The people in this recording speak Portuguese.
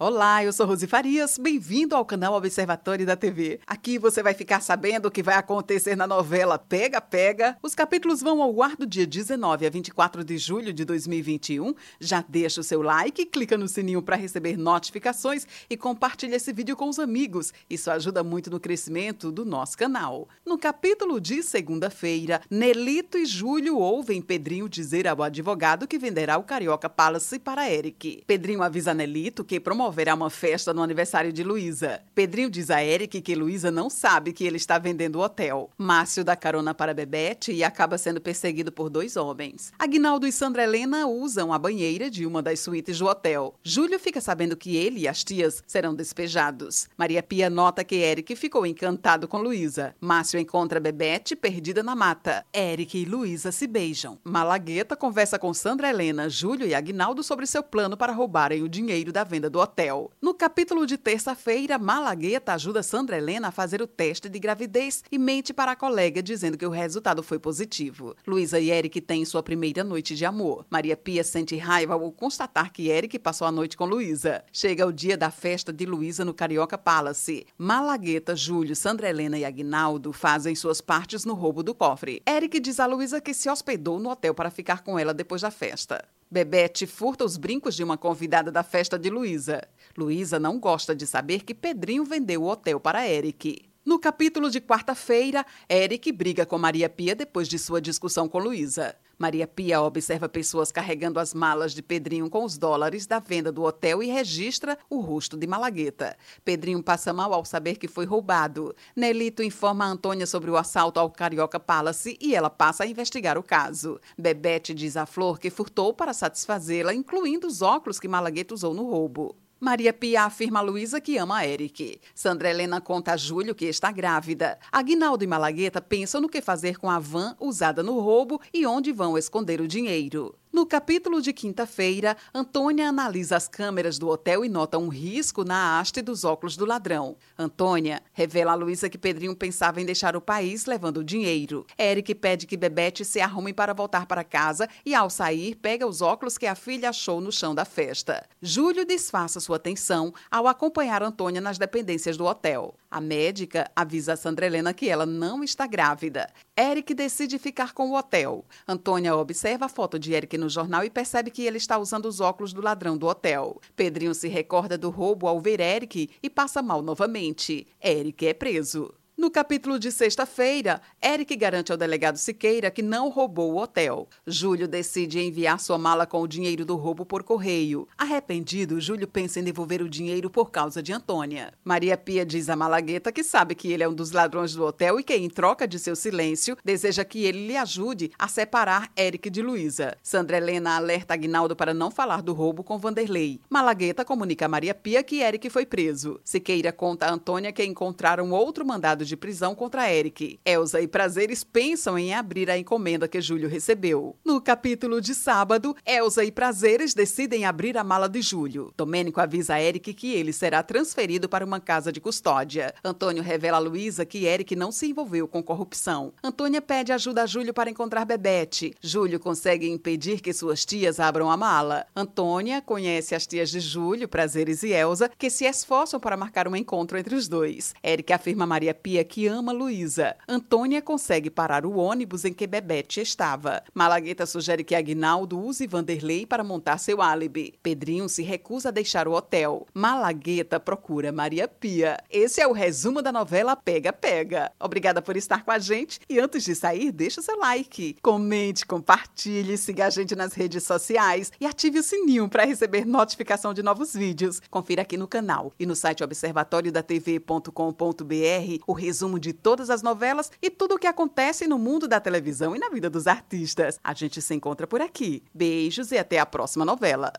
Olá, eu sou Rose Farias, bem-vindo ao canal Observatório da TV. Aqui você vai ficar sabendo o que vai acontecer na novela Pega Pega. Os capítulos vão ao ar do dia 19 a 24 de julho de 2021. Já deixa o seu like, clica no sininho para receber notificações e compartilha esse vídeo com os amigos. Isso ajuda muito no crescimento do nosso canal. No capítulo de segunda-feira, Nelito e Júlio ouvem Pedrinho dizer ao advogado que venderá o Carioca Palace para Eric. Pedrinho avisa Nelito que promove promoverá uma festa no aniversário de Luísa. Pedrinho diz a Eric que Luísa não sabe que ele está vendendo o hotel. Márcio dá carona para Bebete e acaba sendo perseguido por dois homens. Agnaldo e Sandra Helena usam a banheira de uma das suítes do hotel. Júlio fica sabendo que ele e as tias serão despejados. Maria Pia nota que Eric ficou encantado com Luísa. Márcio encontra Bebete perdida na mata. Eric e Luísa se beijam. Malagueta conversa com Sandra Helena, Júlio e Agnaldo sobre seu plano para roubarem o dinheiro da venda do hotel hotel. No capítulo de terça-feira, Malagueta ajuda Sandra Helena a fazer o teste de gravidez e mente para a colega dizendo que o resultado foi positivo. Luísa e Eric têm sua primeira noite de amor. Maria Pia sente raiva ao constatar que Eric passou a noite com Luísa. Chega o dia da festa de Luísa no Carioca Palace. Malagueta, Júlio, Sandra Helena e Agnaldo fazem suas partes no roubo do cofre. Eric diz a Luísa que se hospedou no hotel para ficar com ela depois da festa. Bebete furta os brincos de uma convidada da festa de Luísa. Luísa não gosta de saber que Pedrinho vendeu o hotel para Eric. No capítulo de quarta-feira, Eric briga com Maria Pia depois de sua discussão com Luísa. Maria Pia observa pessoas carregando as malas de Pedrinho com os dólares da venda do hotel e registra o rosto de Malagueta. Pedrinho passa mal ao saber que foi roubado. Nelito informa a Antônia sobre o assalto ao Carioca Palace e ela passa a investigar o caso. Bebete diz a Flor que furtou para satisfazê-la, incluindo os óculos que Malagueta usou no roubo. Maria Pia afirma a Luísa que ama a Eric. Sandra Helena conta a Júlio que está grávida. Aguinaldo e Malagueta pensam no que fazer com a van usada no roubo e onde vão esconder o dinheiro. No capítulo de quinta-feira, Antônia analisa as câmeras do hotel e nota um risco na haste dos óculos do ladrão. Antônia revela a Luísa que Pedrinho pensava em deixar o país levando o dinheiro. Eric pede que Bebete se arrume para voltar para casa e, ao sair, pega os óculos que a filha achou no chão da festa. Júlio disfarça sua atenção ao acompanhar Antônia nas dependências do hotel. A médica avisa a Sandra Helena que ela não está grávida. Eric decide ficar com o hotel. Antônia observa a foto de Eric no jornal e percebe que ele está usando os óculos do ladrão do hotel. Pedrinho se recorda do roubo ao ver Eric e passa mal novamente. Eric é preso. No capítulo de sexta-feira, Eric garante ao delegado Siqueira que não roubou o hotel. Júlio decide enviar sua mala com o dinheiro do roubo por correio. Arrependido, Júlio pensa em devolver o dinheiro por causa de Antônia. Maria Pia diz a Malagueta que sabe que ele é um dos ladrões do hotel e que, em troca de seu silêncio, deseja que ele lhe ajude a separar Eric de Luísa. Sandra Helena alerta Agnaldo para não falar do roubo com Vanderlei. Malagueta comunica a Maria Pia que Eric foi preso. Siqueira conta a Antônia que encontraram outro mandado de prisão contra Eric. Elsa e Prazeres pensam em abrir a encomenda que Júlio recebeu. No capítulo de sábado, Elsa e Prazeres decidem abrir a mala de Júlio. Domênico avisa Eric que ele será transferido para uma casa de custódia. Antônio revela a Luísa que Eric não se envolveu com corrupção. Antônia pede ajuda a Júlio para encontrar Bebete. Júlio consegue impedir que suas tias abram a mala. Antônia conhece as tias de Júlio, Prazeres e Elsa, que se esforçam para marcar um encontro entre os dois. Eric afirma Maria Pia que ama Luísa. Antônia consegue parar o ônibus em que Bebete estava. Malagueta sugere que Agnaldo use Vanderlei para montar seu álibi. Pedrinho se recusa a deixar o hotel. Malagueta procura Maria Pia. Esse é o resumo da novela Pega Pega. Obrigada por estar com a gente e antes de sair, deixa seu like, comente, compartilhe, siga a gente nas redes sociais e ative o sininho para receber notificação de novos vídeos. Confira aqui no canal e no site observatoriodatv.com.br o resumo de todas as novelas e tudo o que acontece no mundo da televisão e na vida dos artistas. A gente se encontra por aqui. Beijos e até a próxima novela.